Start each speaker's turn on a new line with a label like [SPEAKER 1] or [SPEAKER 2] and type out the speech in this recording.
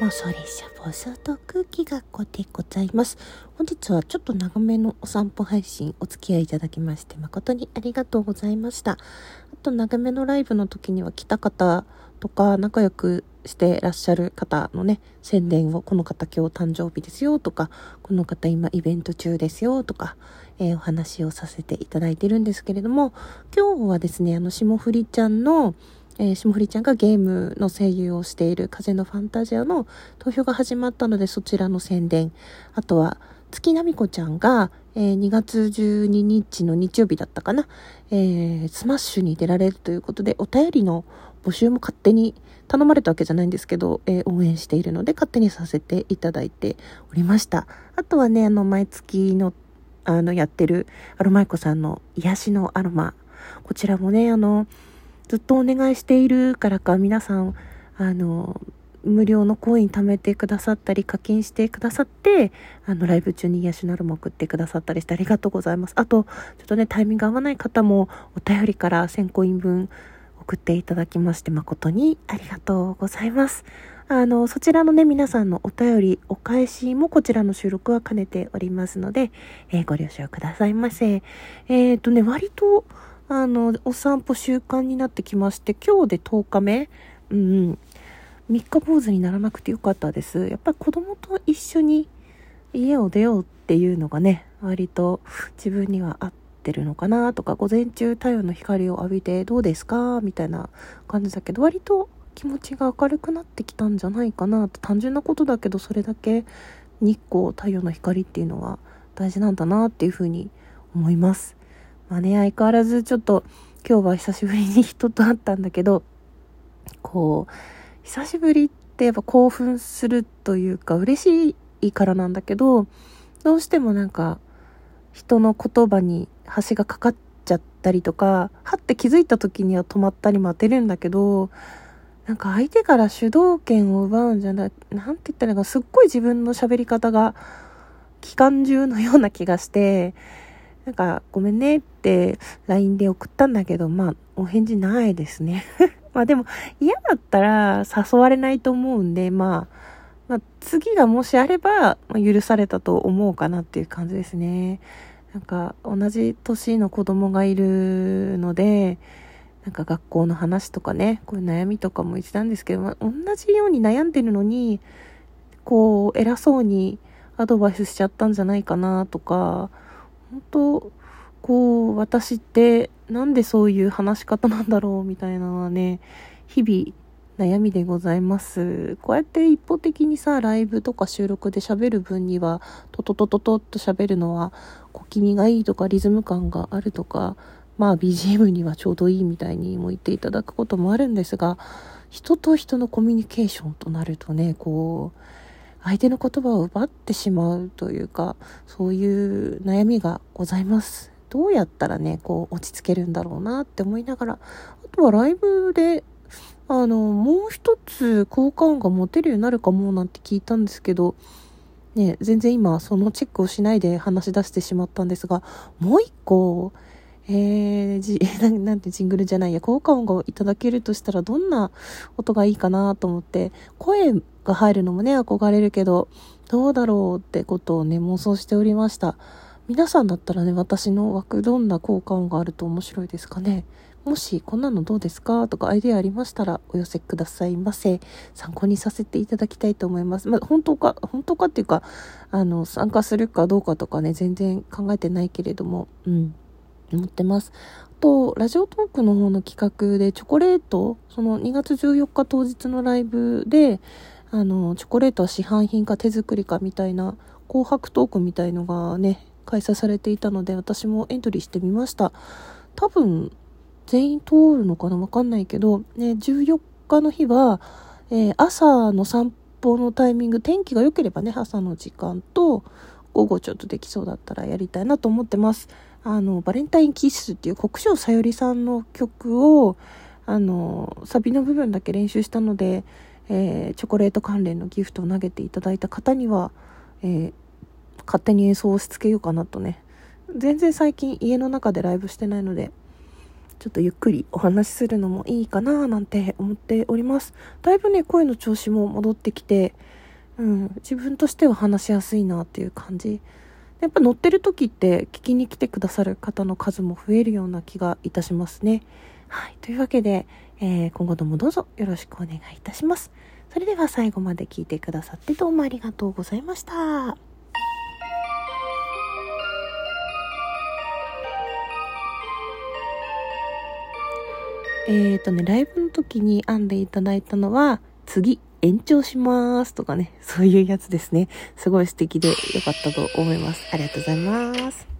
[SPEAKER 1] 妄想列車暴走と空気がこでございます。本日はちょっと長めのお散歩配信お付き合いいただきまして誠にありがとうございました。あと長めのライブの時には来た方とか仲良くしてらっしゃる方のね、宣伝をこの方今日誕生日ですよとか、この方今イベント中ですよとか、えー、お話をさせていただいてるんですけれども、今日はですね、あの霜降りちゃんのえー、霜降りちゃんがゲームの声優をしている風のファンタジアの投票が始まったのでそちらの宣伝。あとは月奈美子ちゃんが、えー、2月12日の日曜日だったかな、えー、スマッシュに出られるということでお便りの募集も勝手に頼まれたわけじゃないんですけど、えー、応援しているので勝手にさせていただいておりました。あとはね、あの、毎月の、あの、やってるアロマイコさんの癒しのアロマ。こちらもね、あの、ずっとお願いしているからか皆さんあの無料のコイン貯めてくださったり課金してくださってあのライブ中に癒しなるも送ってくださったりしてありがとうございます。あとちょっとねタイミング合わない方もお便りから1000コイン分送っていただきまして誠にありがとうございます。あのそちらのね皆さんのお便りお返しもこちらの収録は兼ねておりますので、えー、ご了承くださいませ。えっ、ー、とね割とあの、お散歩習慣になってきまして、今日で10日目うん、三日坊主にならなくてよかったです。やっぱり子供と一緒に家を出ようっていうのがね、割と自分には合ってるのかなとか、午前中太陽の光を浴びてどうですか？みたいな感じだけど、割と気持ちが明るくなってきたんじゃないかなと、単純なことだけど、それだけ日光、太陽の光っていうのは大事なんだなっていうふうに思います。まあね、相変わらずちょっと今日は久しぶりに人と会ったんだけど、こう、久しぶりってやっぱ興奮するというか嬉しいからなんだけど、どうしてもなんか人の言葉に橋がかかっちゃったりとか、はって気づいた時には止まったり待てるんだけど、なんか相手から主導権を奪うんじゃない、なんて言ったらいいか、すっごい自分の喋り方が機関銃のような気がして、なんか、ごめんねっ LINE で送ったんだけど、まあ、お返事ないですね。まあでも、嫌だったら誘われないと思うんで、まあ、まあ、次がもしあれば、ま許されたと思うかなっていう感じですね。なんか、同じ年の子供がいるので、なんか学校の話とかね、こういう悩みとかも言ってたんですけど、まあ、同じように悩んでるのに、こう、偉そうにアドバイスしちゃったんじゃないかなとか、本当こう、私ってなんでそういう話し方なんだろうみたいなのはね、日々悩みでございます。こうやって一方的にさ、ライブとか収録で喋る分には、トトトトトっと喋るのは、小気味がいいとかリズム感があるとか、まあ BGM にはちょうどいいみたいにも言っていただくこともあるんですが、人と人のコミュニケーションとなるとね、こう、相手の言葉を奪ってしまうというか、そういう悩みがございます。どうやったらね、こう落ち着けるんだろうなって思いながら、あとはライブで、あの、もう一つ効果音が持てるようになるかもなんて聞いたんですけど、ね、全然今そのチェックをしないで話し出してしまったんですが、もう一個、えー、じ、なんてジングルじゃないや、効果音がいただけるとしたらどんな音がいいかなと思って、声が入るのもね、憧れるけど、どうだろうってことをね、妄想しておりました。皆さんだったらね、私の枠どんな効果音があると面白いですかね？もしこんなのどうですか？とかアイデアありましたらお寄せくださいませ。参考にさせていただきたいと思います。まあ、本当か、本当かっていうか、あの、参加するかどうかとかね、全然考えてないけれども、うん、思ってます。あと、ラジオトークの方の企画でチョコレート、その2月14日当日のライブで、あの、チョコレートは市販品か手作りかみたいな紅白トークみたいのがね、開催されていたので私もエントリーしてみました。多分、全員通るのかな？わかんないけど、ね、14日の日は、えー、朝の散歩のタイミング、天気が良ければね、朝の時間と、午後ちょっとできそうだったらやりたいなと思ってます。あの、バレンタインキッスっていう国生さゆりさんの曲を、あの、サビの部分だけ練習したので、えー、チョコレート関連のギフトを投げていただいた方には、えー、勝手に演奏をしつけようかなとね。全然最近家の中でライブしてないので、ちょっとゆっくりお話しするのもいいかななんて思っております。だいぶね、声の調子も戻ってきて、うん、自分としては話しやすいなっていう感じ。やっぱ乗ってる時って聞きに来てくださる方の数も増えるような気がいたしますね。はい。というわけで、えー、今後ともどうぞよろしくお願いいたします。それでは最後まで聞いてくださってどうもありがとうございました。えっ、ー、とね、ライブの時に編んでいただいたのは、次、延長しますとかね、そういうやつですね。すごい素敵で良かったと思います。ありがとうございます。